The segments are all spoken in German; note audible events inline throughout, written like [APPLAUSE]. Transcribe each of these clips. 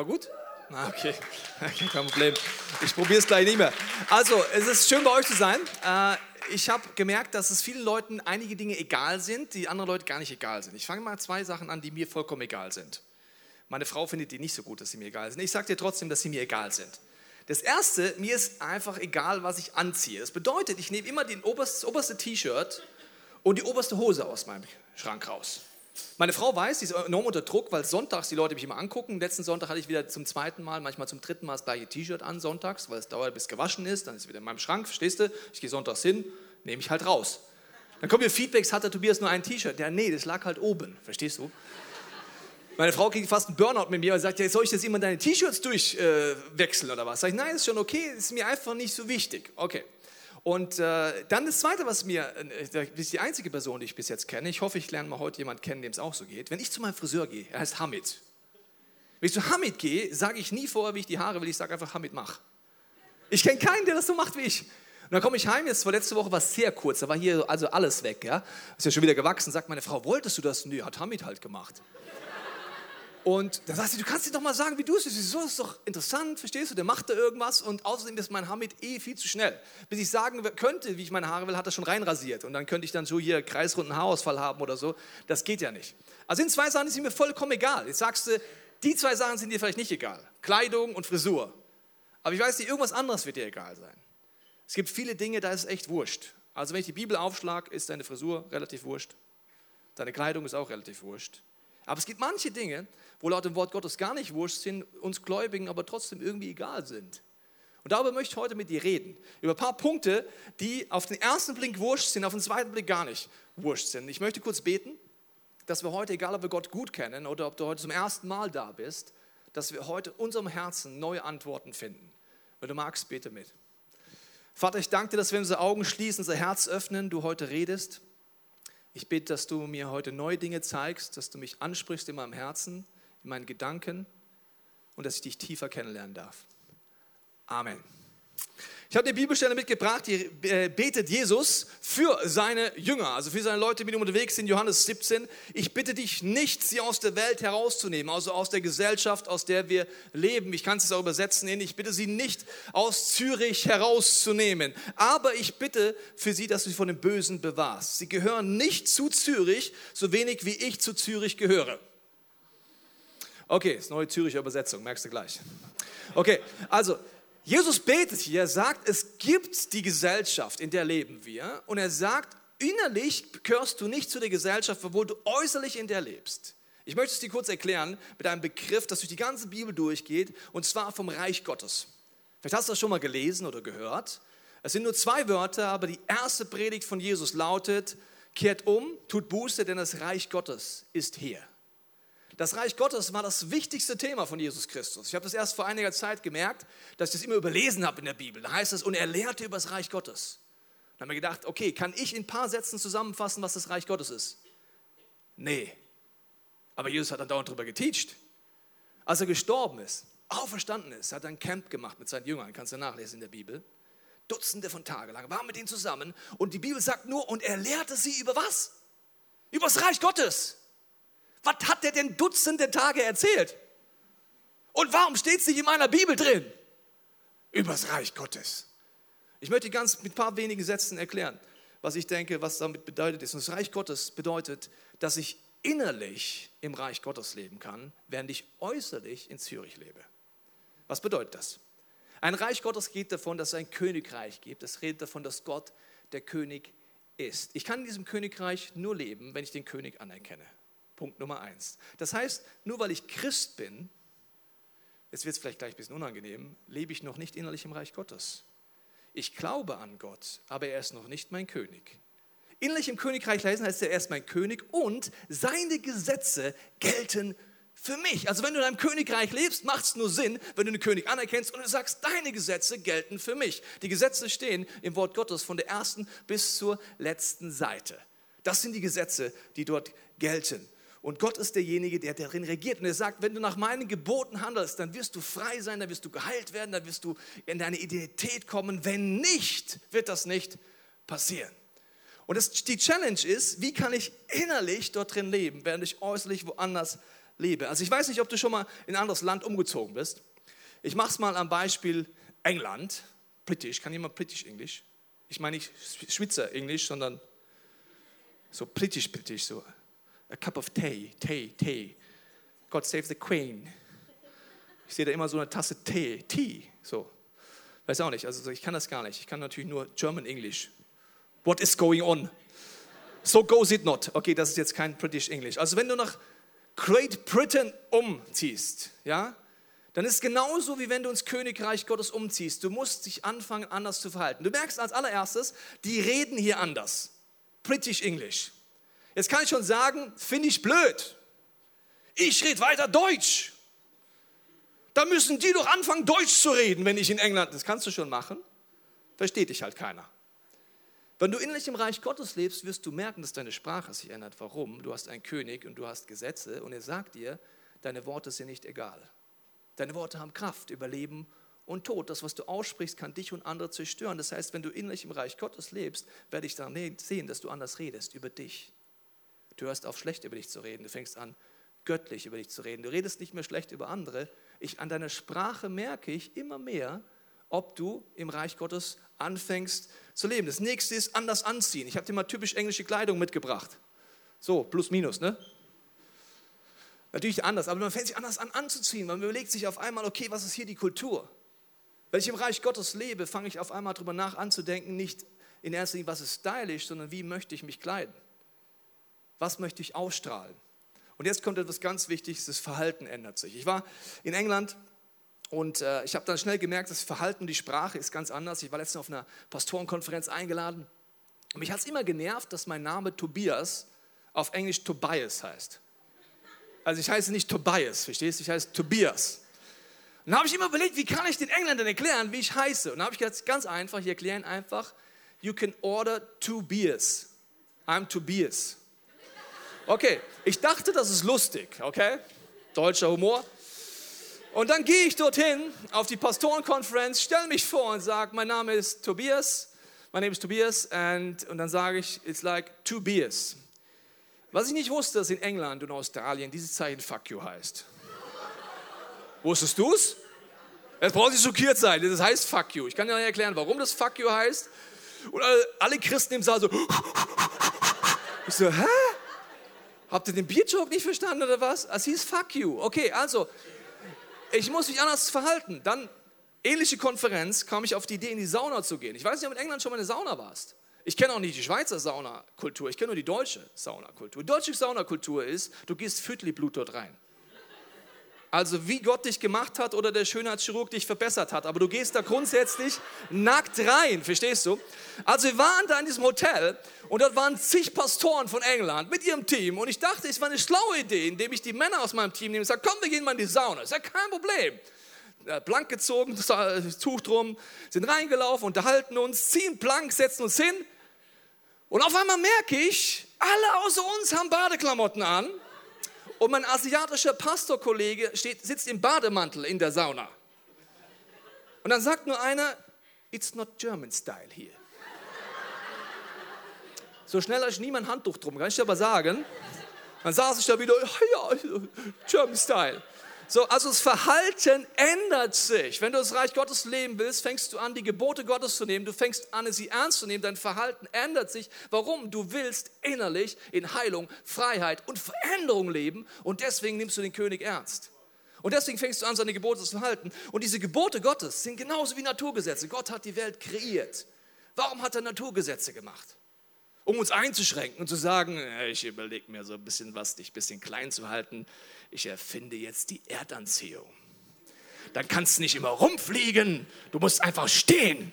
War gut? Ah, [LAUGHS] okay. kein Problem. Ich probiere es gleich nicht mehr. Also, es ist schön bei euch zu sein. Äh, ich habe gemerkt, dass es vielen Leuten einige Dinge egal sind, die anderen Leute gar nicht egal sind. Ich fange mal zwei Sachen an, die mir vollkommen egal sind. Meine Frau findet die nicht so gut, dass sie mir egal sind. Ich sage dir trotzdem, dass sie mir egal sind. Das erste, mir ist einfach egal, was ich anziehe. Das bedeutet, ich nehme immer den oberste, das oberste T-Shirt und die oberste Hose aus meinem Schrank raus. Meine Frau weiß, sie ist enorm unter Druck, weil sonntags die Leute mich immer angucken. Letzten Sonntag hatte ich wieder zum zweiten Mal, manchmal zum dritten Mal das gleiche T-Shirt an sonntags, weil es dauert, bis es gewaschen ist. Dann ist es wieder in meinem Schrank, verstehst du? Ich gehe sonntags hin, nehme ich halt raus. Dann kommen mir Feedbacks, hat der Tobias nur ein T-Shirt? Ja, nee, das lag halt oben, verstehst du? Meine Frau kriegt fast einen Burnout mit mir und sagt, ja, soll ich jetzt immer deine T-Shirts durchwechseln äh, oder was? Sag ich, nein, ist schon okay, ist mir einfach nicht so wichtig. Okay. Und äh, dann das Zweite, was mir, äh, das ist die einzige Person, die ich bis jetzt kenne, ich hoffe, ich lerne mal heute jemanden kennen, dem es auch so geht. Wenn ich zu meinem Friseur gehe, er heißt Hamid. Wenn ich zu Hamid gehe, sage ich nie vorher, wie ich die Haare will, ich sage einfach Hamid, mach. Ich kenne keinen, der das so macht wie ich. Und dann komme ich heim, jetzt war letzte Woche was sehr kurz, da war hier also alles weg, ja. Ist ja schon wieder gewachsen, sagt meine Frau, wolltest du das? Nö, hat Hamid halt gemacht. Und dann sagt sie, du kannst dir doch mal sagen, wie du es siehst. So, ist doch interessant, verstehst du? Der macht da irgendwas und außerdem ist mein Hamid eh viel zu schnell. Bis ich sagen könnte, wie ich meine Haare will, hat er schon reinrasiert. Und dann könnte ich dann so hier kreisrunden Haarausfall haben oder so. Das geht ja nicht. Also sind zwei Sachen, sind mir vollkommen egal. Jetzt sagst du, die zwei Sachen sind dir vielleicht nicht egal. Kleidung und Frisur. Aber ich weiß nicht, irgendwas anderes wird dir egal sein. Es gibt viele Dinge, da ist es echt wurscht. Also wenn ich die Bibel aufschlage, ist deine Frisur relativ wurscht. Deine Kleidung ist auch relativ wurscht. Aber es gibt manche Dinge, wo laut dem Wort Gottes gar nicht wurscht sind, uns Gläubigen aber trotzdem irgendwie egal sind. Und darüber möchte ich heute mit dir reden. Über ein paar Punkte, die auf den ersten Blick wurscht sind, auf den zweiten Blick gar nicht wurscht sind. Ich möchte kurz beten, dass wir heute, egal ob wir Gott gut kennen oder ob du heute zum ersten Mal da bist, dass wir heute unserem Herzen neue Antworten finden. Wenn du magst, bete mit. Vater, ich danke dir, dass wir unsere Augen schließen, unser Herz öffnen, du heute redest. Ich bitte, dass du mir heute neue Dinge zeigst, dass du mich ansprichst in meinem Herzen in meinen Gedanken und dass ich dich tiefer kennenlernen darf. Amen. Ich habe die Bibelstelle mitgebracht, die äh, betet Jesus für seine Jünger, also für seine Leute, die unterwegs sind, Johannes 17. Ich bitte dich nicht, sie aus der Welt herauszunehmen, also aus der Gesellschaft, aus der wir leben. Ich kann es auch übersetzen in, ich bitte sie nicht aus Zürich herauszunehmen, aber ich bitte für sie, dass du sie von dem Bösen bewahrst. Sie gehören nicht zu Zürich, so wenig wie ich zu Zürich gehöre. Okay, ist neue Züricher Übersetzung, merkst du gleich. Okay, also Jesus betet hier, er sagt, es gibt die Gesellschaft, in der leben wir. Und er sagt, innerlich gehörst du nicht zu der Gesellschaft, obwohl du äußerlich in der lebst. Ich möchte es dir kurz erklären mit einem Begriff, das durch die ganze Bibel durchgeht, und zwar vom Reich Gottes. Vielleicht hast du das schon mal gelesen oder gehört. Es sind nur zwei Wörter, aber die erste Predigt von Jesus lautet, kehrt um, tut Buße, denn das Reich Gottes ist hier. Das Reich Gottes war das wichtigste Thema von Jesus Christus. Ich habe das erst vor einiger Zeit gemerkt, dass ich das immer überlesen habe in der Bibel. Da heißt es, und er lehrte über das Reich Gottes. Dann habe ich gedacht, okay, kann ich in ein paar Sätzen zusammenfassen, was das Reich Gottes ist? Nee. Aber Jesus hat dann dauernd darüber geteacht. Als er gestorben ist, auferstanden ist, hat er ein Camp gemacht mit seinen Jüngern, kannst du nachlesen in der Bibel. Dutzende von Tagen lang, war mit ihnen zusammen und die Bibel sagt nur, und er lehrte sie über was? Über das Reich Gottes. Was hat der denn Dutzende Tage erzählt? Und warum steht es nicht in meiner Bibel drin? Übers Reich Gottes. Ich möchte ganz mit ein paar wenigen Sätzen erklären, was ich denke, was damit bedeutet ist. Und das Reich Gottes bedeutet, dass ich innerlich im Reich Gottes leben kann, während ich äußerlich in Zürich lebe. Was bedeutet das? Ein Reich Gottes geht davon, dass es ein Königreich gibt. Es redet davon, dass Gott der König ist. Ich kann in diesem Königreich nur leben, wenn ich den König anerkenne. Punkt Nummer eins. Das heißt, nur weil ich Christ bin, jetzt wird es vielleicht gleich ein bisschen unangenehm, lebe ich noch nicht innerlich im Reich Gottes. Ich glaube an Gott, aber er ist noch nicht mein König. Innerlich im Königreich lesen heißt er, er ist mein König und seine Gesetze gelten für mich. Also wenn du in einem Königreich lebst, macht es nur Sinn, wenn du den König anerkennst und du sagst, deine Gesetze gelten für mich. Die Gesetze stehen im Wort Gottes von der ersten bis zur letzten Seite. Das sind die Gesetze, die dort gelten. Und Gott ist derjenige, der darin regiert. Und er sagt, wenn du nach meinen Geboten handelst, dann wirst du frei sein, dann wirst du geheilt werden, dann wirst du in deine Identität kommen. Wenn nicht, wird das nicht passieren. Und das, die Challenge ist, wie kann ich innerlich dort drin leben, während ich äußerlich woanders lebe. Also ich weiß nicht, ob du schon mal in ein anderes Land umgezogen bist. Ich mache es mal am Beispiel England. Britisch, kann jemand Britisch Englisch? Ich meine nicht Schweizer Englisch, sondern so britisch, britisch, so a cup of tea, tea, tea. God save the Queen. Ich sehe da immer so eine Tasse Tee, Tea, so. Weiß auch nicht, also ich kann das gar nicht. Ich kann natürlich nur German English. What is going on? So goes it not. Okay, das ist jetzt kein British English. Also wenn du nach Great Britain umziehst, ja, dann ist es genauso, wie wenn du ins Königreich Gottes umziehst. Du musst dich anfangen, anders zu verhalten. Du merkst als allererstes, die reden hier anders. British English. Jetzt kann ich schon sagen, finde ich blöd. Ich rede weiter Deutsch. Da müssen die doch anfangen, Deutsch zu reden, wenn ich in England. Das kannst du schon machen. Versteht dich halt keiner. Wenn du innerlich im Reich Gottes lebst, wirst du merken, dass deine Sprache sich ändert. Warum? Du hast einen König und du hast Gesetze und er sagt dir, deine Worte sind nicht egal. Deine Worte haben Kraft über Leben und Tod. Das, was du aussprichst, kann dich und andere zerstören. Das heißt, wenn du innerlich im Reich Gottes lebst, werde ich dann sehen, dass du anders redest über dich. Du hörst auf, schlecht über dich zu reden. Du fängst an, göttlich über dich zu reden. Du redest nicht mehr schlecht über andere. Ich, an deiner Sprache merke ich immer mehr, ob du im Reich Gottes anfängst zu leben. Das nächste ist anders anziehen. Ich habe dir mal typisch englische Kleidung mitgebracht. So, plus minus, ne? Natürlich anders, aber man fängt sich anders an anzuziehen. Man überlegt sich auf einmal, okay, was ist hier die Kultur? Wenn ich im Reich Gottes lebe, fange ich auf einmal darüber nach anzudenken, nicht in erster Linie, was ist stylisch, sondern wie möchte ich mich kleiden? Was möchte ich ausstrahlen? Und jetzt kommt etwas ganz Wichtiges, das Verhalten ändert sich. Ich war in England und äh, ich habe dann schnell gemerkt, das Verhalten, die Sprache ist ganz anders. Ich war letztens auf einer Pastorenkonferenz eingeladen. Und mich hat es immer genervt, dass mein Name Tobias auf Englisch Tobias heißt. Also ich heiße nicht Tobias, verstehst du? Ich heiße Tobias. Und dann habe ich immer überlegt, wie kann ich den Engländern erklären, wie ich heiße? Und dann habe ich gesagt, ganz einfach, ich erkläre ihnen einfach, you can order two beers. I'm Tobias. Okay, ich dachte, das ist lustig, okay? Deutscher Humor. Und dann gehe ich dorthin auf die Pastorenkonferenz, stelle mich vor und sage, mein Name ist Tobias, mein Name ist Tobias and, und dann sage ich, it's like two beers. Was ich nicht wusste, dass in England und Australien dieses Zeichen Fuck you heißt. Wusstest du es? Jetzt braucht nicht schockiert sein, das heißt Fuck you. Ich kann dir erklären, warum das Fuck you heißt. Und alle Christen im Saal so. [LAUGHS] Ich so, hä? Habt ihr den Bierjoke nicht verstanden oder was? Es hieß Fuck you. Okay, also ich muss mich anders verhalten. Dann, ähnliche Konferenz, kam ich auf die Idee, in die Sauna zu gehen. Ich weiß nicht, ob in England schon mal in der Sauna warst. Ich kenne auch nicht die Schweizer Saunakultur, ich kenne nur die deutsche Saunakultur. Die deutsche Saunakultur ist, du gehst Viertelblut dort rein. Also wie Gott dich gemacht hat oder der Schönheitschirurg dich verbessert hat. Aber du gehst da grundsätzlich nackt rein, verstehst du? Also wir waren da in diesem Hotel und dort waren zig Pastoren von England mit ihrem Team. Und ich dachte, es war eine schlaue Idee, indem ich die Männer aus meinem Team nehme und sage, komm, wir gehen mal in die Sauna. Ist ja kein Problem. Blank gezogen, Tuch drum, sind reingelaufen, unterhalten uns, ziehen Plank, setzen uns hin. Und auf einmal merke ich, alle außer uns haben Badeklamotten an. Und mein asiatischer Pastorkollege steht, sitzt im Bademantel in der Sauna. Und dann sagt nur einer, it's not German style here. So schnell habe ich nie mein Handtuch drum, kann ich dir aber sagen. Dann saß ich da wieder, ja, German style. So, also das Verhalten ändert sich. Wenn du das Reich Gottes leben willst, fängst du an, die Gebote Gottes zu nehmen. Du fängst an, sie ernst zu nehmen. Dein Verhalten ändert sich. Warum? Du willst innerlich in Heilung, Freiheit und Veränderung leben und deswegen nimmst du den König ernst. Und deswegen fängst du an, seine Gebote zu halten. Und diese Gebote Gottes sind genauso wie Naturgesetze. Gott hat die Welt kreiert. Warum hat er Naturgesetze gemacht? Um uns einzuschränken und zu sagen, ich überlege mir so ein bisschen was, dich ein bisschen klein zu halten ich erfinde jetzt die Erdanziehung. Dann kannst du nicht immer rumfliegen, du musst einfach stehen.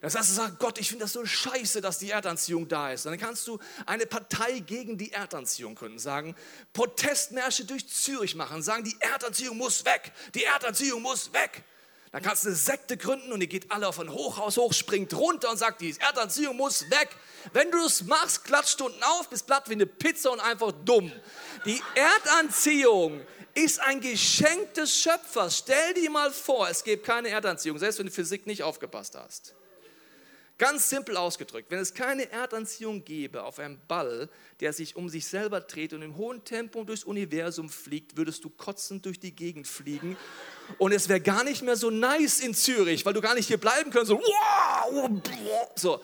Das heißt, du sagst, Gott, ich finde das so scheiße, dass die Erdanziehung da ist. dann kannst du eine Partei gegen die Erdanziehung gründen, sagen, Protestmärsche durch Zürich machen, sagen, die Erdanziehung muss weg, die Erdanziehung muss weg. Dann kannst du eine Sekte gründen und ihr geht alle auf ein Hochhaus hoch, springt runter und sagt, die Erdanziehung muss weg. Wenn du es machst, klatscht unten auf, bist platt wie eine Pizza und einfach dumm. Die Erdanziehung ist ein Geschenk des Schöpfers. Stell dir mal vor, es gibt keine Erdanziehung, selbst wenn du Physik nicht aufgepasst hast. Ganz simpel ausgedrückt, wenn es keine Erdanziehung gäbe auf einem Ball, der sich um sich selber dreht und im hohen Tempo durchs Universum fliegt, würdest du kotzend durch die Gegend fliegen. Und es wäre gar nicht mehr so nice in Zürich, weil du gar nicht hier bleiben könntest. So, so.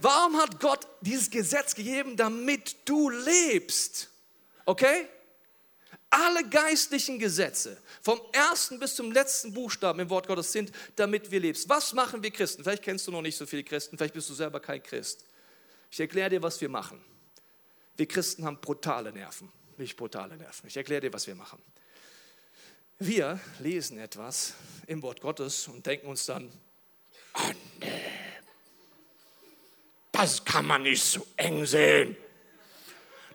Warum hat Gott dieses Gesetz gegeben, damit du lebst? Okay? Alle geistlichen Gesetze, vom ersten bis zum letzten Buchstaben im Wort Gottes sind, damit wir lebst. Was machen wir Christen? Vielleicht kennst du noch nicht so viele Christen, vielleicht bist du selber kein Christ. Ich erkläre dir, was wir machen. Wir Christen haben brutale Nerven, nicht brutale Nerven. Ich erkläre dir, was wir machen. Wir lesen etwas im Wort Gottes und denken uns dann, oh nee, das kann man nicht so eng sehen.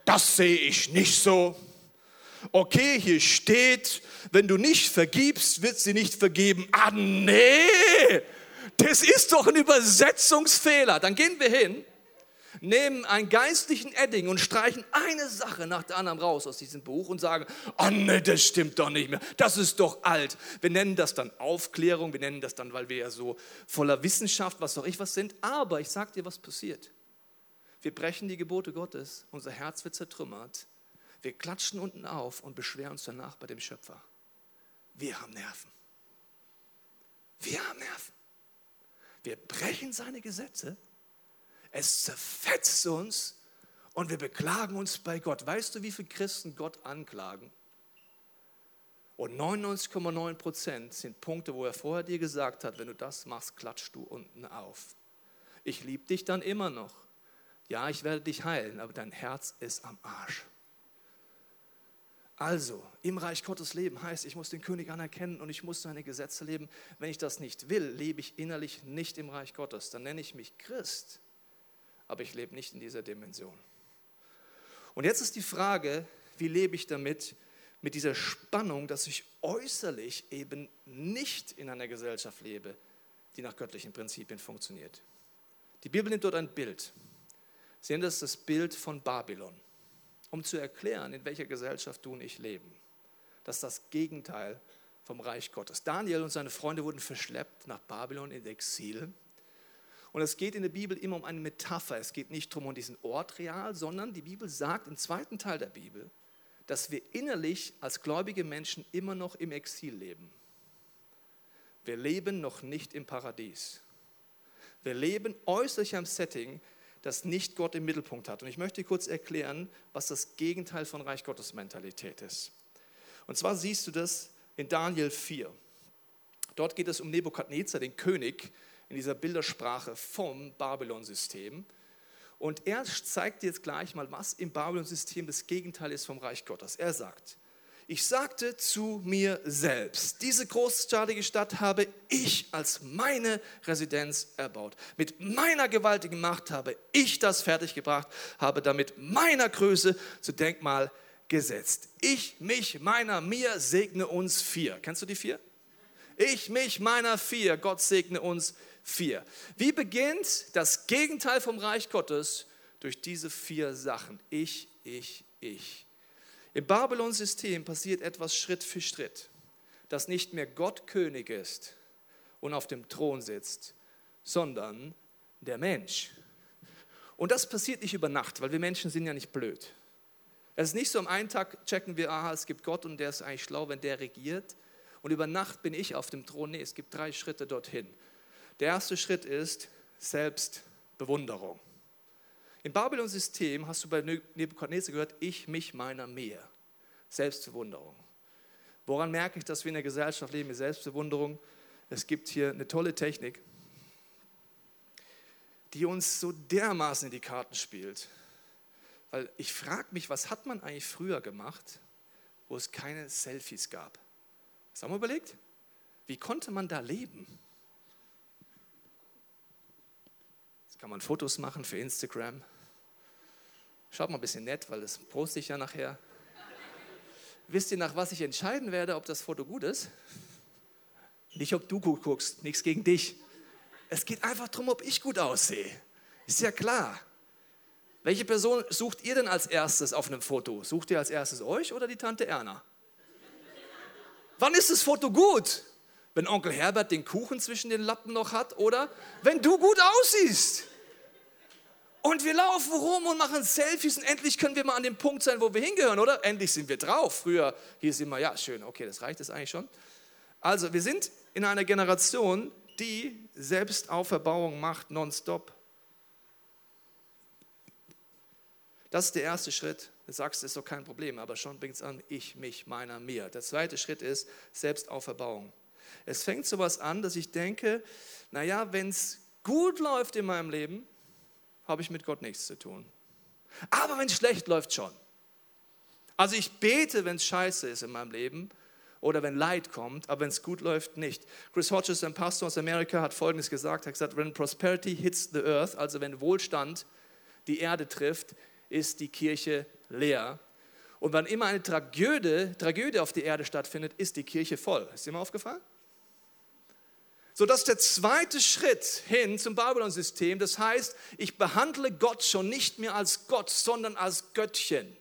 Das sehe ich nicht so okay, hier steht, wenn du nicht vergibst, wird sie nicht vergeben. Ah, nee, das ist doch ein Übersetzungsfehler. Dann gehen wir hin, nehmen einen geistlichen Edding und streichen eine Sache nach der anderen raus aus diesem Buch und sagen, oh nee, das stimmt doch nicht mehr, das ist doch alt. Wir nennen das dann Aufklärung, wir nennen das dann, weil wir ja so voller Wissenschaft, was auch ich was sind. Aber ich sag dir, was passiert. Wir brechen die Gebote Gottes, unser Herz wird zertrümmert wir klatschen unten auf und beschweren uns danach bei dem Schöpfer. Wir haben Nerven. Wir haben Nerven. Wir brechen seine Gesetze, es zerfetzt uns und wir beklagen uns bei Gott. Weißt du, wie viele Christen Gott anklagen? Und 99,9 Prozent sind Punkte, wo er vorher dir gesagt hat, wenn du das machst, klatschst du unten auf. Ich liebe dich dann immer noch. Ja, ich werde dich heilen, aber dein Herz ist am Arsch. Also, im Reich Gottes leben heißt, ich muss den König anerkennen und ich muss seine Gesetze leben. Wenn ich das nicht will, lebe ich innerlich nicht im Reich Gottes. Dann nenne ich mich Christ, aber ich lebe nicht in dieser Dimension. Und jetzt ist die Frage, wie lebe ich damit, mit dieser Spannung, dass ich äußerlich eben nicht in einer Gesellschaft lebe, die nach göttlichen Prinzipien funktioniert. Die Bibel nimmt dort ein Bild. Sie nennt das das Bild von Babylon um zu erklären, in welcher Gesellschaft du und ich leben. Das ist das Gegenteil vom Reich Gottes. Daniel und seine Freunde wurden verschleppt nach Babylon in Exil. Und es geht in der Bibel immer um eine Metapher. Es geht nicht darum, um diesen Ort real, sondern die Bibel sagt im zweiten Teil der Bibel, dass wir innerlich als gläubige Menschen immer noch im Exil leben. Wir leben noch nicht im Paradies. Wir leben äußerlich am Setting, das nicht Gott im Mittelpunkt hat. Und ich möchte kurz erklären, was das Gegenteil von Reich Gottes Mentalität ist. Und zwar siehst du das in Daniel 4. Dort geht es um Nebukadnezar, den König, in dieser Bildersprache vom Babylon-System. Und er zeigt dir jetzt gleich mal, was im Babylon-System das Gegenteil ist vom Reich Gottes. Er sagt, ich sagte zu mir selbst, diese großartige Stadt habe ich als meine Residenz erbaut. Mit meiner gewaltigen Macht habe ich das fertiggebracht, habe damit meiner Größe zu Denkmal gesetzt. Ich, mich, meiner, mir segne uns vier. Kennst du die vier? Ich, mich, meiner, vier. Gott segne uns vier. Wie beginnt das Gegenteil vom Reich Gottes? Durch diese vier Sachen. Ich, ich, ich. Im Babylon-System passiert etwas Schritt für Schritt, dass nicht mehr Gott König ist und auf dem Thron sitzt, sondern der Mensch. Und das passiert nicht über Nacht, weil wir Menschen sind ja nicht blöd. Es ist nicht so, am einen Tag checken wir, aha, es gibt Gott und der ist eigentlich schlau, wenn der regiert. Und über Nacht bin ich auf dem Thron. Nee, es gibt drei Schritte dorthin. Der erste Schritt ist Selbstbewunderung. Im Babylon-System hast du bei Nebuchadnezzar gehört, ich, mich, meiner, mir. Selbstbewunderung. Woran merke ich, dass wir in der Gesellschaft leben mit Selbstbewunderung? Es gibt hier eine tolle Technik, die uns so dermaßen in die Karten spielt. Weil ich frage mich, was hat man eigentlich früher gemacht, wo es keine Selfies gab? Das haben wir überlegt? Wie konnte man da leben? Kann man Fotos machen für Instagram. Schaut mal ein bisschen nett, weil das poste ich ja nachher. Wisst ihr, nach was ich entscheiden werde, ob das Foto gut ist? Nicht, ob du gut guckst, nichts gegen dich. Es geht einfach darum, ob ich gut aussehe. Ist ja klar. Welche Person sucht ihr denn als erstes auf einem Foto? Sucht ihr als erstes euch oder die Tante Erna? Wann ist das Foto gut? Wenn Onkel Herbert den Kuchen zwischen den Lappen noch hat oder wenn du gut aussiehst. Und wir laufen rum und machen Selfies und endlich können wir mal an dem Punkt sein, wo wir hingehören, oder? Endlich sind wir drauf. Früher hieß immer, ja, schön, okay, das reicht jetzt eigentlich schon. Also, wir sind in einer Generation, die Selbstauferbauung macht nonstop. Das ist der erste Schritt. Du sagst, das ist doch kein Problem, aber schon fängt es an, ich, mich, meiner, mir. Der zweite Schritt ist Selbstauferbauung. Es fängt sowas an, dass ich denke, naja, wenn es gut läuft in meinem Leben, habe ich mit Gott nichts zu tun. Aber wenn es schlecht läuft, schon. Also ich bete, wenn es scheiße ist in meinem Leben oder wenn Leid kommt, aber wenn es gut läuft, nicht. Chris Hodges, ein Pastor aus Amerika, hat Folgendes gesagt. Er hat gesagt, when prosperity hits the earth, also wenn Wohlstand die Erde trifft, ist die Kirche leer. Und wann immer eine Tragödie, Tragödie auf der Erde stattfindet, ist die Kirche voll. Ist dir mal aufgefallen? So, das ist der zweite Schritt hin zum Babylon-System. Das heißt, ich behandle Gott schon nicht mehr als Gott, sondern als Göttchen.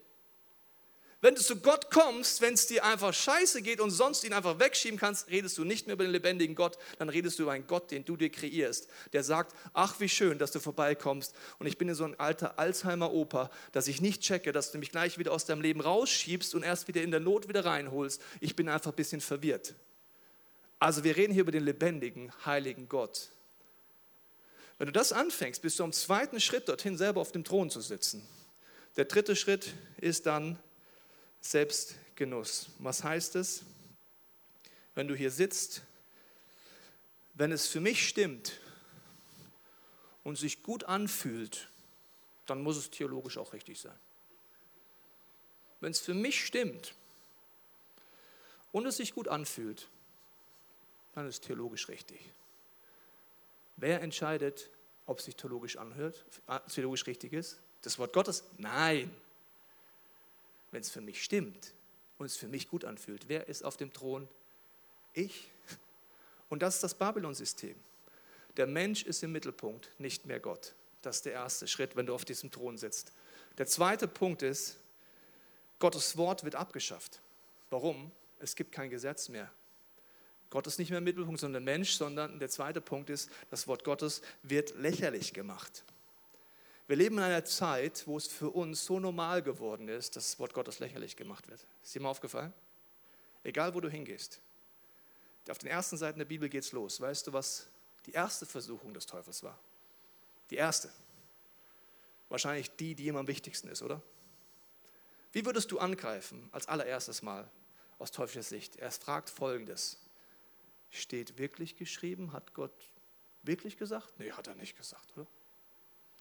Wenn du zu Gott kommst, wenn es dir einfach scheiße geht und sonst ihn einfach wegschieben kannst, redest du nicht mehr über den lebendigen Gott, dann redest du über einen Gott, den du dir kreierst, der sagt, ach wie schön, dass du vorbeikommst und ich bin in so ein alter Alzheimer-Opa, dass ich nicht checke, dass du mich gleich wieder aus deinem Leben rausschiebst und erst wieder in der Not wieder reinholst. Ich bin einfach ein bisschen verwirrt. Also wir reden hier über den lebendigen, heiligen Gott. Wenn du das anfängst, bist du am zweiten Schritt dorthin selber auf dem Thron zu sitzen. Der dritte Schritt ist dann Selbstgenuss. Was heißt es? Wenn du hier sitzt, wenn es für mich stimmt und sich gut anfühlt, dann muss es theologisch auch richtig sein. Wenn es für mich stimmt und es sich gut anfühlt, dann ist theologisch richtig. Wer entscheidet, ob es sich theologisch anhört, äh, theologisch richtig ist? Das Wort Gottes? Nein. Wenn es für mich stimmt und es für mich gut anfühlt, wer ist auf dem Thron? Ich. Und das ist das Babylon-System. Der Mensch ist im Mittelpunkt, nicht mehr Gott. Das ist der erste Schritt, wenn du auf diesem Thron sitzt. Der zweite Punkt ist, Gottes Wort wird abgeschafft. Warum? Es gibt kein Gesetz mehr. Gott ist nicht mehr im Mittelpunkt, sondern der Mensch, sondern der zweite Punkt ist, das Wort Gottes wird lächerlich gemacht. Wir leben in einer Zeit, wo es für uns so normal geworden ist, dass das Wort Gottes lächerlich gemacht wird. Ist dir mal aufgefallen? Egal, wo du hingehst. Auf den ersten Seiten der Bibel geht es los. Weißt du, was die erste Versuchung des Teufels war? Die erste. Wahrscheinlich die, die ihm am wichtigsten ist, oder? Wie würdest du angreifen als allererstes Mal aus teuflischer Sicht? Er fragt folgendes: Steht wirklich geschrieben? Hat Gott wirklich gesagt? Nee, hat er nicht gesagt, oder?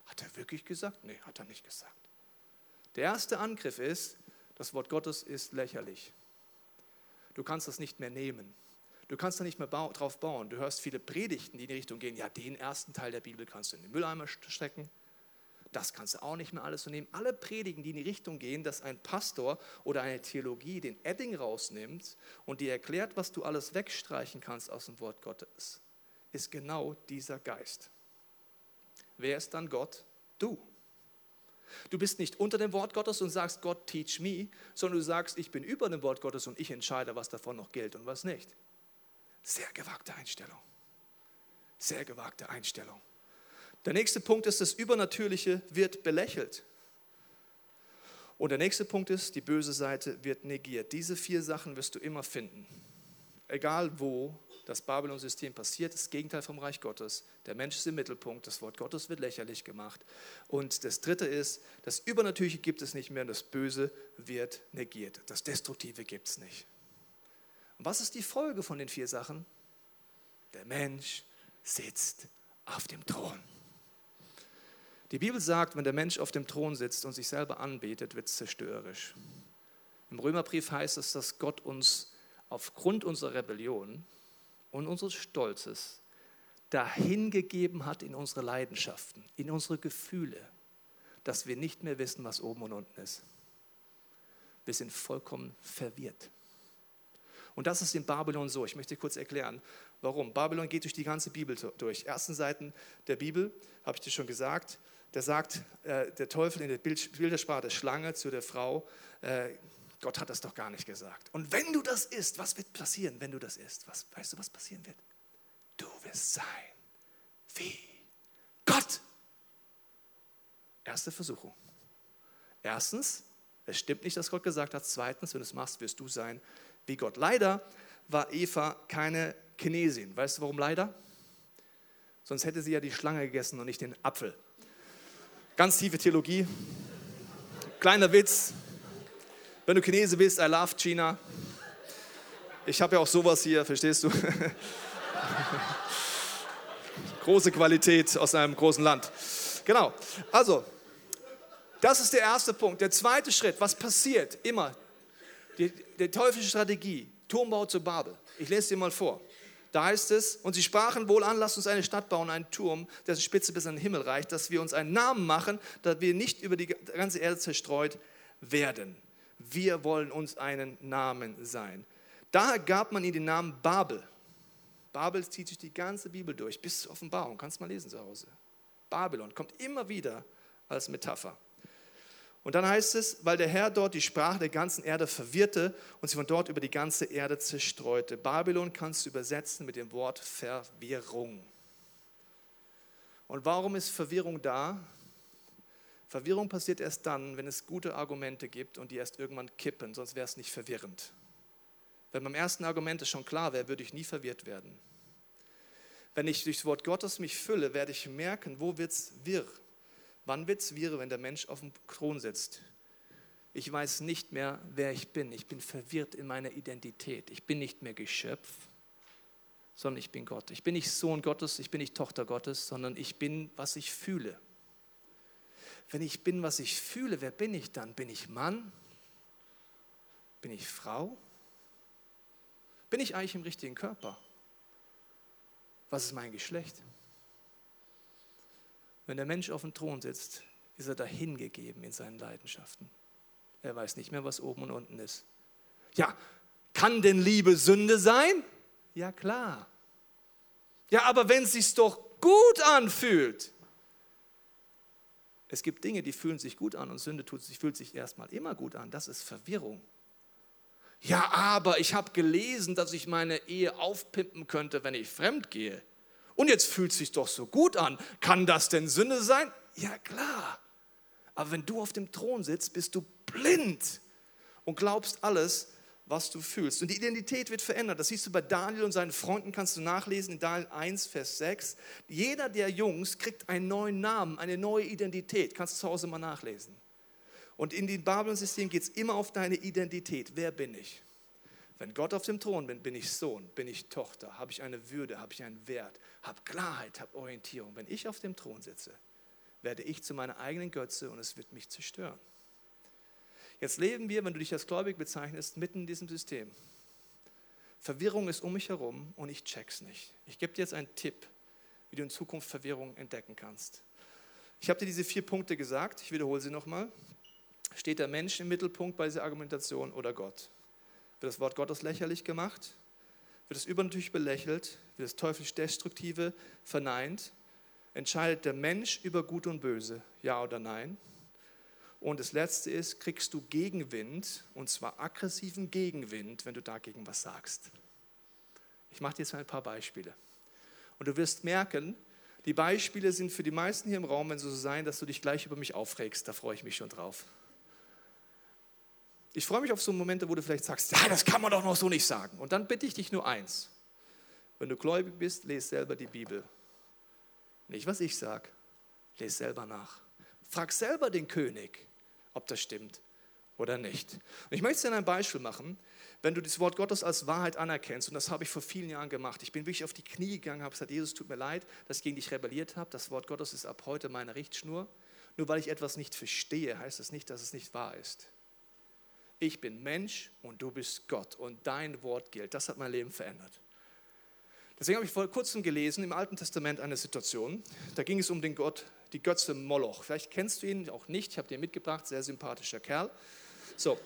Hat er wirklich gesagt? Nee, hat er nicht gesagt. Der erste Angriff ist, das Wort Gottes ist lächerlich. Du kannst das nicht mehr nehmen. Du kannst da nicht mehr drauf bauen. Du hörst viele Predigten, die in die Richtung gehen, ja, den ersten Teil der Bibel kannst du in den Mülleimer stecken. Das kannst du auch nicht mehr alles so nehmen. Alle Predigen, die in die Richtung gehen, dass ein Pastor oder eine Theologie den Edding rausnimmt und dir erklärt, was du alles wegstreichen kannst aus dem Wort Gottes, ist genau dieser Geist. Wer ist dann Gott? Du. Du bist nicht unter dem Wort Gottes und sagst, Gott, teach me, sondern du sagst, ich bin über dem Wort Gottes und ich entscheide, was davon noch gilt und was nicht. Sehr gewagte Einstellung. Sehr gewagte Einstellung. Der nächste Punkt ist, das Übernatürliche wird belächelt. Und der nächste Punkt ist, die böse Seite wird negiert. Diese vier Sachen wirst du immer finden. Egal wo das Babylon-System passiert, das Gegenteil vom Reich Gottes. Der Mensch ist im Mittelpunkt, das Wort Gottes wird lächerlich gemacht. Und das dritte ist, das Übernatürliche gibt es nicht mehr und das Böse wird negiert. Das Destruktive gibt es nicht. Und was ist die Folge von den vier Sachen? Der Mensch sitzt auf dem Thron. Die Bibel sagt, wenn der Mensch auf dem Thron sitzt und sich selber anbetet, wird es zerstörerisch. Im Römerbrief heißt es, dass Gott uns aufgrund unserer Rebellion und unseres Stolzes dahingegeben hat in unsere Leidenschaften, in unsere Gefühle, dass wir nicht mehr wissen, was oben und unten ist. Wir sind vollkommen verwirrt. Und das ist in Babylon so. Ich möchte kurz erklären, warum. Babylon geht durch die ganze Bibel durch. Ersten Seiten der Bibel, habe ich dir schon gesagt, da sagt äh, der Teufel in der Bildersprache der Schlange zu der Frau, äh, Gott hat das doch gar nicht gesagt. Und wenn du das isst, was wird passieren, wenn du das isst? Was, weißt du, was passieren wird? Du wirst sein wie Gott. Erste Versuchung. Erstens, es stimmt nicht, dass Gott gesagt hat. Zweitens, wenn du es machst, wirst du sein wie Gott. Leider war Eva keine Chinesin. Weißt du, warum leider? Sonst hätte sie ja die Schlange gegessen und nicht den Apfel. Ganz tiefe Theologie. Kleiner Witz. Wenn du Chinese bist, I love China. Ich habe ja auch sowas hier, verstehst du? [LAUGHS] Große Qualität aus einem großen Land. Genau. Also, das ist der erste Punkt. Der zweite Schritt, was passiert immer? Die, die teuflische Strategie, Turmbau zu Babel. Ich lese dir mal vor. Da heißt es, und sie sprachen wohl an, lasst uns eine Stadt bauen, einen Turm, dessen Spitze bis an den Himmel reicht, dass wir uns einen Namen machen, dass wir nicht über die ganze Erde zerstreut werden. Wir wollen uns einen Namen sein. Daher gab man ihnen den Namen Babel. Babel zieht sich die ganze Bibel durch, bis zur Offenbarung. Kannst du mal lesen zu Hause. Babylon kommt immer wieder als Metapher. Und dann heißt es, weil der Herr dort die Sprache der ganzen Erde verwirrte und sie von dort über die ganze Erde zerstreute. Babylon kannst du übersetzen mit dem Wort Verwirrung. Und warum ist Verwirrung da? Verwirrung passiert erst dann, wenn es gute Argumente gibt und die erst irgendwann kippen, sonst wäre es nicht verwirrend. Wenn beim ersten Argument es schon klar wäre, würde ich nie verwirrt werden. Wenn ich durchs Wort Gottes mich fülle, werde ich merken, wo wird es wirr. Wann wird es wirr, wenn der Mensch auf dem Thron sitzt? Ich weiß nicht mehr, wer ich bin. Ich bin verwirrt in meiner Identität. Ich bin nicht mehr Geschöpf, sondern ich bin Gott. Ich bin nicht Sohn Gottes, ich bin nicht Tochter Gottes, sondern ich bin, was ich fühle. Wenn ich bin, was ich fühle, wer bin ich dann? Bin ich Mann? Bin ich Frau? Bin ich eigentlich im richtigen Körper? Was ist mein Geschlecht? Wenn der Mensch auf dem Thron sitzt, ist er dahingegeben in seinen Leidenschaften. Er weiß nicht mehr, was oben und unten ist. Ja, kann denn Liebe Sünde sein? Ja, klar. Ja, aber wenn es sich doch gut anfühlt. Es gibt Dinge, die fühlen sich gut an und Sünde tut fühlt sich erstmal immer gut an. Das ist Verwirrung. Ja, aber ich habe gelesen, dass ich meine Ehe aufpimpen könnte, wenn ich fremd gehe. Und jetzt fühlt es sich doch so gut an. Kann das denn Sünde sein? Ja klar. Aber wenn du auf dem Thron sitzt, bist du blind und glaubst alles, was du fühlst. Und die Identität wird verändert. Das siehst du bei Daniel und seinen Freunden, kannst du nachlesen in Daniel 1, Vers 6. Jeder der Jungs kriegt einen neuen Namen, eine neue Identität. Kannst du zu Hause mal nachlesen. Und in dem Babylon-System geht es immer auf deine Identität. Wer bin ich? Wenn Gott auf dem Thron bin, bin ich Sohn, bin ich Tochter, habe ich eine Würde, habe ich einen Wert, habe Klarheit, habe Orientierung. Wenn ich auf dem Thron sitze, werde ich zu meiner eigenen Götze und es wird mich zerstören. Jetzt leben wir, wenn du dich als gläubig bezeichnest, mitten in diesem System. Verwirrung ist um mich herum und ich check's nicht. Ich gebe dir jetzt einen Tipp, wie du in Zukunft Verwirrung entdecken kannst. Ich habe dir diese vier Punkte gesagt, ich wiederhole sie nochmal. Steht der Mensch im Mittelpunkt bei dieser Argumentation oder Gott? Wird das Wort Gottes lächerlich gemacht? Wird es übernatürlich belächelt? Wird das teuflisch Destruktive verneint? Entscheidet der Mensch über Gut und Böse? Ja oder nein? Und das Letzte ist, kriegst du Gegenwind, und zwar aggressiven Gegenwind, wenn du dagegen was sagst. Ich mache dir jetzt mal ein paar Beispiele. Und du wirst merken, die Beispiele sind für die meisten hier im Raum, wenn sie so sein, dass du dich gleich über mich aufregst. Da freue ich mich schon drauf. Ich freue mich auf so Momente, wo du vielleicht sagst, ja, das kann man doch noch so nicht sagen. Und dann bitte ich dich nur eins. Wenn du gläubig bist, lese selber die Bibel. Nicht, was ich sage. Lese selber nach. Frag selber den König, ob das stimmt oder nicht. Und ich möchte dir ein Beispiel machen. Wenn du das Wort Gottes als Wahrheit anerkennst, und das habe ich vor vielen Jahren gemacht, ich bin wirklich auf die Knie gegangen, habe gesagt, Jesus, tut mir leid, dass ich gegen dich rebelliert habe. Das Wort Gottes ist ab heute meine Richtschnur. Nur weil ich etwas nicht verstehe, heißt das nicht, dass es nicht wahr ist ich bin Mensch und du bist Gott und dein Wort gilt. Das hat mein Leben verändert. Deswegen habe ich vor kurzem gelesen im Alten Testament eine Situation, da ging es um den Gott, die Götze Moloch. Vielleicht kennst du ihn auch nicht, ich habe dir mitgebracht, sehr sympathischer Kerl. So,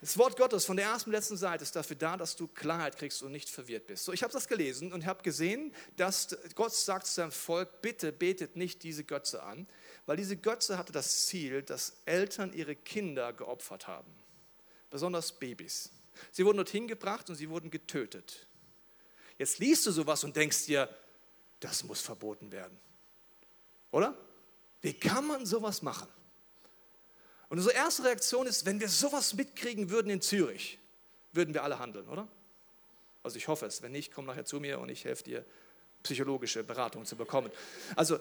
das Wort Gottes von der ersten und letzten Seite ist dafür da, dass du Klarheit kriegst und nicht verwirrt bist. So, ich habe das gelesen und habe gesehen, dass Gott sagt zu seinem Volk, bitte betet nicht diese Götze an, weil diese Götze hatte das Ziel, dass Eltern ihre Kinder geopfert haben. Besonders Babys. Sie wurden dorthin gebracht und sie wurden getötet. Jetzt liest du sowas und denkst dir, das muss verboten werden. Oder? Wie kann man sowas machen? Und unsere erste Reaktion ist, wenn wir sowas mitkriegen würden in Zürich, würden wir alle handeln, oder? Also ich hoffe es. Wenn nicht, komm nachher zu mir und ich helfe dir, psychologische Beratung zu bekommen. Also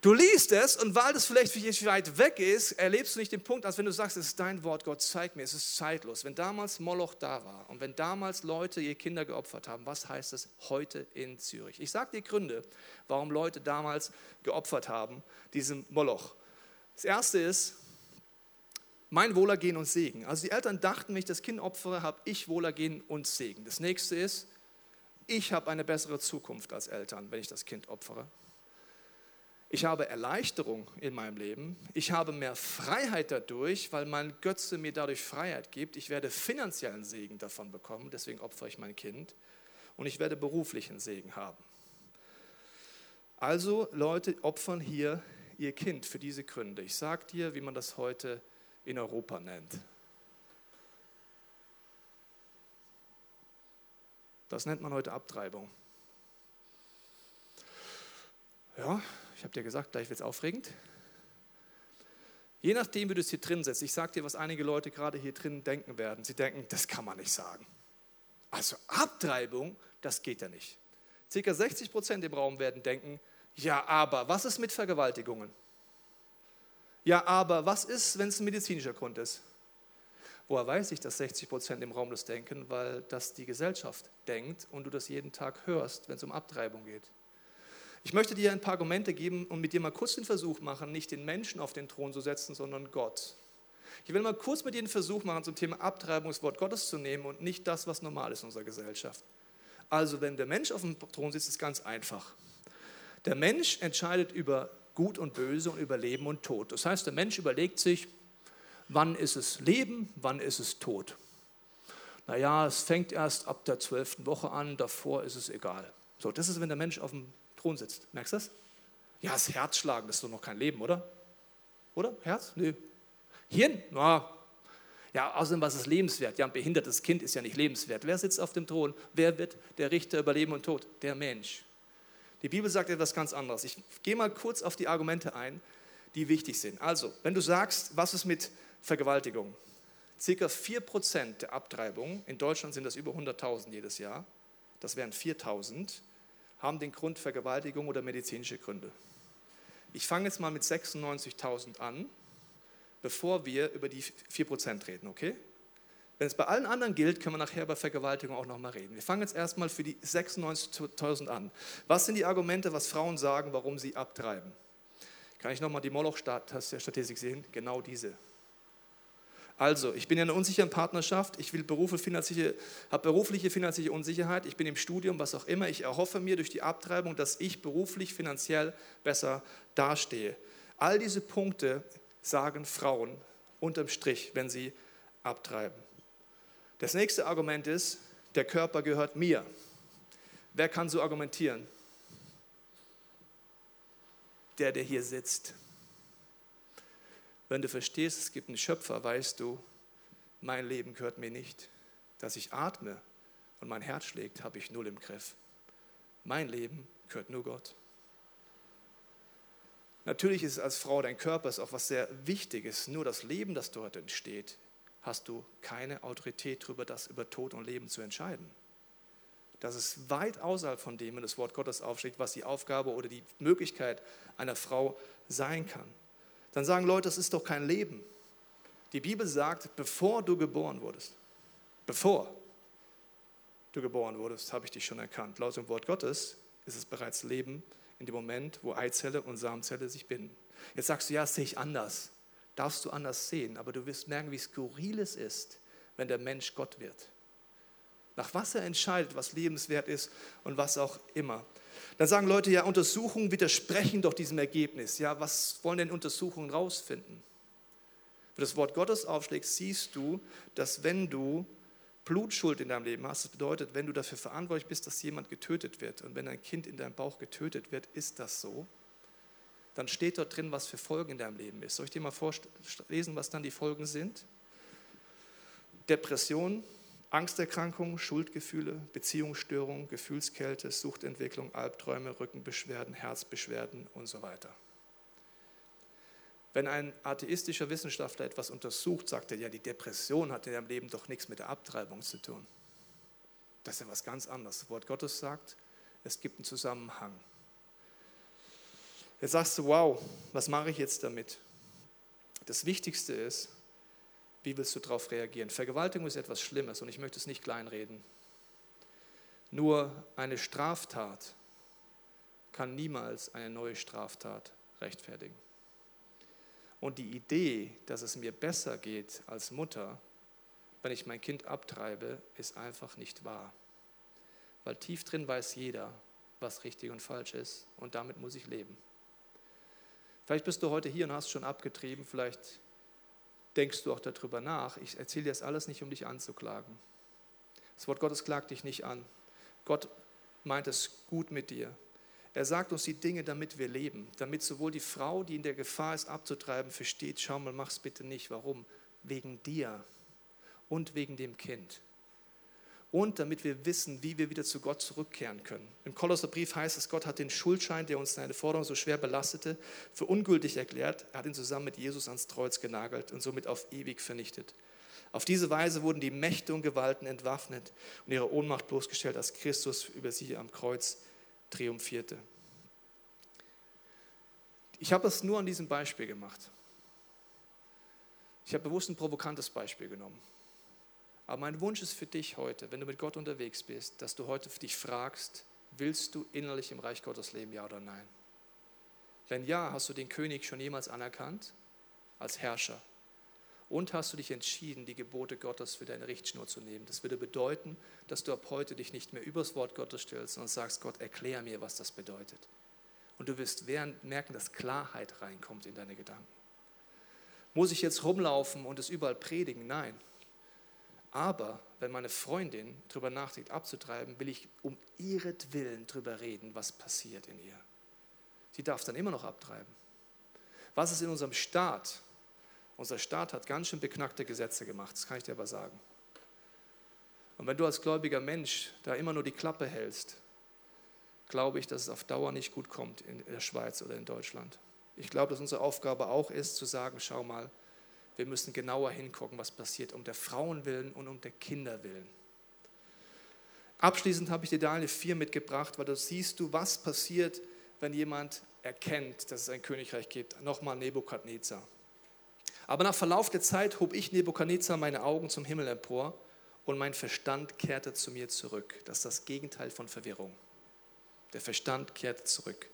Du liest es und weil das vielleicht für dich weit weg ist, erlebst du nicht den Punkt, als wenn du sagst, es ist dein Wort, Gott zeigt mir, es ist zeitlos. Wenn damals Moloch da war und wenn damals Leute ihre Kinder geopfert haben, was heißt es heute in Zürich? Ich sage dir Gründe, warum Leute damals geopfert haben, diesem Moloch. Das erste ist, mein Wohlergehen und Segen. Also die Eltern dachten, wenn ich das Kind opfere, habe ich Wohlergehen und Segen. Das nächste ist, ich habe eine bessere Zukunft als Eltern, wenn ich das Kind opfere. Ich habe Erleichterung in meinem Leben. Ich habe mehr Freiheit dadurch, weil mein Götze mir dadurch Freiheit gibt. Ich werde finanziellen Segen davon bekommen, deswegen opfere ich mein Kind. Und ich werde beruflichen Segen haben. Also Leute opfern hier ihr Kind für diese Gründe. Ich sage dir, wie man das heute in Europa nennt. Das nennt man heute Abtreibung. Ja, ich habe dir gesagt, gleich wird es aufregend. Je nachdem, wie du es hier drin setzt, ich sage dir, was einige Leute gerade hier drin denken werden. Sie denken, das kann man nicht sagen. Also Abtreibung, das geht ja nicht. Circa 60 Prozent im Raum werden denken, ja, aber was ist mit Vergewaltigungen? Ja, aber was ist, wenn es ein medizinischer Grund ist? Woher weiß ich, dass 60 Prozent im Raum das denken? Weil das die Gesellschaft denkt und du das jeden Tag hörst, wenn es um Abtreibung geht. Ich möchte dir ein paar Argumente geben und mit dir mal kurz den Versuch machen, nicht den Menschen auf den Thron zu setzen, sondern Gott. Ich will mal kurz mit dir den Versuch machen, zum Thema Abtreibung das Wort Gottes zu nehmen und nicht das, was normal ist in unserer Gesellschaft. Also, wenn der Mensch auf dem Thron sitzt, ist es ganz einfach. Der Mensch entscheidet über Gut und Böse und über Leben und Tod. Das heißt, der Mensch überlegt sich, wann ist es Leben, wann ist es Tod. Naja, es fängt erst ab der zwölften Woche an, davor ist es egal. So, das ist, wenn der Mensch auf dem Thron sitzt. Merkst du das? Ja, das Herzschlagen, das ist doch noch kein Leben, oder? Oder? Herz? Nö. Hirn? Na, ja, außerdem, was ist lebenswert? Ja, ein behindertes Kind ist ja nicht lebenswert. Wer sitzt auf dem Thron? Wer wird der Richter über Leben und Tod? Der Mensch. Die Bibel sagt etwas ganz anderes. Ich gehe mal kurz auf die Argumente ein, die wichtig sind. Also, wenn du sagst, was ist mit Vergewaltigung? Circa 4% der Abtreibungen, in Deutschland sind das über 100.000 jedes Jahr, das wären 4.000, haben den Grund Vergewaltigung oder medizinische Gründe. Ich fange jetzt mal mit 96.000 an, bevor wir über die 4% reden, okay? Wenn es bei allen anderen gilt, können wir nachher über Vergewaltigung auch nochmal reden. Wir fangen jetzt erstmal für die 96.000 an. Was sind die Argumente, was Frauen sagen, warum sie abtreiben? Kann ich nochmal die Moloch-Statistik sehen? Genau diese. Also, ich bin in einer unsicheren Partnerschaft, ich Berufe habe berufliche finanzielle Unsicherheit, ich bin im Studium, was auch immer. Ich erhoffe mir durch die Abtreibung, dass ich beruflich finanziell besser dastehe. All diese Punkte sagen Frauen unterm Strich, wenn sie abtreiben. Das nächste Argument ist, der Körper gehört mir. Wer kann so argumentieren? Der, der hier sitzt. Wenn du verstehst, es gibt einen Schöpfer, weißt du, mein Leben gehört mir nicht. Dass ich atme und mein Herz schlägt, habe ich null im Griff. Mein Leben gehört nur Gott. Natürlich ist es als Frau dein Körper ist auch was sehr Wichtiges. Nur das Leben, das dort entsteht, hast du keine Autorität darüber, das über Tod und Leben zu entscheiden. Das ist weit außerhalb von dem, wenn das Wort Gottes aufschlägt, was die Aufgabe oder die Möglichkeit einer Frau sein kann dann sagen Leute, das ist doch kein Leben. Die Bibel sagt, bevor du geboren wurdest, bevor du geboren wurdest, habe ich dich schon erkannt. Laut dem Wort Gottes ist es bereits Leben in dem Moment, wo Eizelle und Samenzelle sich binden. Jetzt sagst du, ja, das sehe ich anders. Darfst du anders sehen, aber du wirst merken, wie skurril es ist, wenn der Mensch Gott wird. Nach was er entscheidet, was lebenswert ist und was auch immer. Dann sagen Leute, ja, Untersuchungen widersprechen doch diesem Ergebnis. Ja, was wollen denn Untersuchungen rausfinden? Wenn du das Wort Gottes aufschlägst, siehst du, dass wenn du Blutschuld in deinem Leben hast, das bedeutet, wenn du dafür verantwortlich bist, dass jemand getötet wird und wenn ein Kind in deinem Bauch getötet wird, ist das so, dann steht dort drin, was für Folgen in deinem Leben ist. Soll ich dir mal vorlesen, was dann die Folgen sind? Depression, Angsterkrankungen, Schuldgefühle, Beziehungsstörungen, Gefühlskälte, Suchtentwicklung, Albträume, Rückenbeschwerden, Herzbeschwerden und so weiter. Wenn ein atheistischer Wissenschaftler etwas untersucht, sagt er, ja, die Depression hat in deinem Leben doch nichts mit der Abtreibung zu tun. Das ist ja was ganz anderes. Das Wort Gottes sagt, es gibt einen Zusammenhang. Jetzt sagst du, wow, was mache ich jetzt damit? Das Wichtigste ist, wie willst du darauf reagieren? Vergewaltigung ist etwas Schlimmes und ich möchte es nicht kleinreden. Nur eine Straftat kann niemals eine neue Straftat rechtfertigen. Und die Idee, dass es mir besser geht als Mutter, wenn ich mein Kind abtreibe, ist einfach nicht wahr. Weil tief drin weiß jeder, was richtig und falsch ist und damit muss ich leben. Vielleicht bist du heute hier und hast schon abgetrieben, vielleicht denkst du auch darüber nach. Ich erzähle dir das alles nicht, um dich anzuklagen. Das Wort Gottes klagt dich nicht an. Gott meint es gut mit dir. Er sagt uns die Dinge, damit wir leben, damit sowohl die Frau, die in der Gefahr ist, abzutreiben, versteht, schau mal, mach's bitte nicht. Warum? Wegen dir und wegen dem Kind. Und damit wir wissen, wie wir wieder zu Gott zurückkehren können. Im Kolosserbrief heißt es, Gott hat den Schuldschein, der uns seine Forderung so schwer belastete, für ungültig erklärt. Er hat ihn zusammen mit Jesus ans Kreuz genagelt und somit auf ewig vernichtet. Auf diese Weise wurden die Mächte und Gewalten entwaffnet und ihre Ohnmacht bloßgestellt, als Christus über sie am Kreuz triumphierte. Ich habe es nur an diesem Beispiel gemacht. Ich habe bewusst ein provokantes Beispiel genommen. Aber mein Wunsch ist für dich heute, wenn du mit Gott unterwegs bist, dass du heute für dich fragst, willst du innerlich im Reich Gottes leben, ja oder nein? Wenn ja, hast du den König schon jemals anerkannt als Herrscher? Und hast du dich entschieden, die Gebote Gottes für deine Richtschnur zu nehmen? Das würde bedeuten, dass du ab heute dich nicht mehr übers Wort Gottes stellst, sondern sagst, Gott, erklär mir, was das bedeutet. Und du wirst merken, dass Klarheit reinkommt in deine Gedanken. Muss ich jetzt rumlaufen und es überall predigen? Nein. Aber wenn meine Freundin darüber nachdenkt, abzutreiben, will ich um ihretwillen darüber reden, was passiert in ihr. Sie darf dann immer noch abtreiben. Was ist in unserem Staat? Unser Staat hat ganz schön beknackte Gesetze gemacht, das kann ich dir aber sagen. Und wenn du als gläubiger Mensch da immer nur die Klappe hältst, glaube ich, dass es auf Dauer nicht gut kommt in der Schweiz oder in Deutschland. Ich glaube, dass unsere Aufgabe auch ist, zu sagen, schau mal, wir müssen genauer hingucken, was passiert, um der Frauen willen und um der Kinder willen. Abschließend habe ich dir Daniel 4 mitgebracht, weil da siehst du, was passiert, wenn jemand erkennt, dass es ein Königreich gibt. Nochmal Nebukadnezar. Aber nach Verlauf der Zeit hob ich Nebukadnezar meine Augen zum Himmel empor und mein Verstand kehrte zu mir zurück. Das ist das Gegenteil von Verwirrung. Der Verstand kehrte zurück.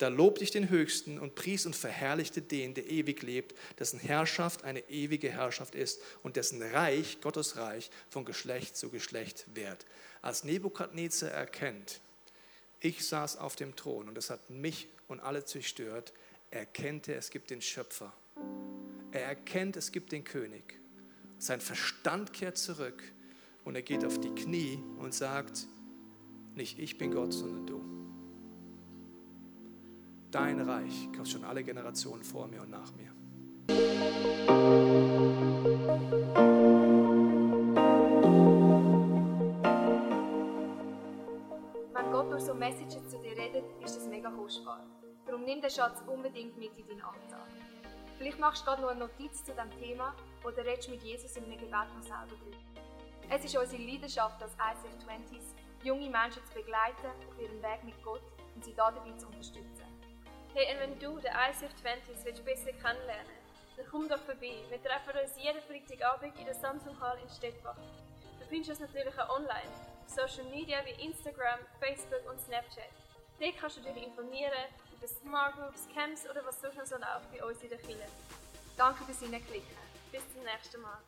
Da lobte ich den Höchsten und pries und verherrlichte den, der ewig lebt, dessen Herrschaft eine ewige Herrschaft ist und dessen Reich, Gottes Reich, von Geschlecht zu Geschlecht währt. Als Nebukadnezar erkennt, ich saß auf dem Thron und es hat mich und alle zerstört, erkennte, es gibt den Schöpfer er erkennt, es gibt den König. Sein Verstand kehrt zurück und er geht auf die Knie und sagt, nicht ich bin Gott, sondern du. Dein Reich kommt schon alle Generationen vor mir und nach mir. Wenn Gott durch so Messages zu dir redet, ist das mega kostbar. Darum nimm den Schatz unbedingt mit in deinen Alltag. Vielleicht machst du gerade noch eine Notiz zu diesem Thema oder redest mit Jesus in einem Gebet noch selber drüber. Es ist unsere Leidenschaft als ICF 20s, junge Menschen zu begleiten auf ihrem Weg mit Gott und sie dabei zu unterstützen. Hey, und wenn du den ICF 20s willst besser kennenlernen dann komm doch vorbei. Wir treffen uns jeden Freitagabend in der Samsung Hall in Stettbach. Du findest uns natürlich auch online, auf Social Media wie Instagram, Facebook und Snapchat. Dort kannst du dich informieren über Smart Groups, Camps oder was sonst noch so läuft bei uns in der Kirche. Danke fürs Hineinklicken. Bis zum nächsten Mal.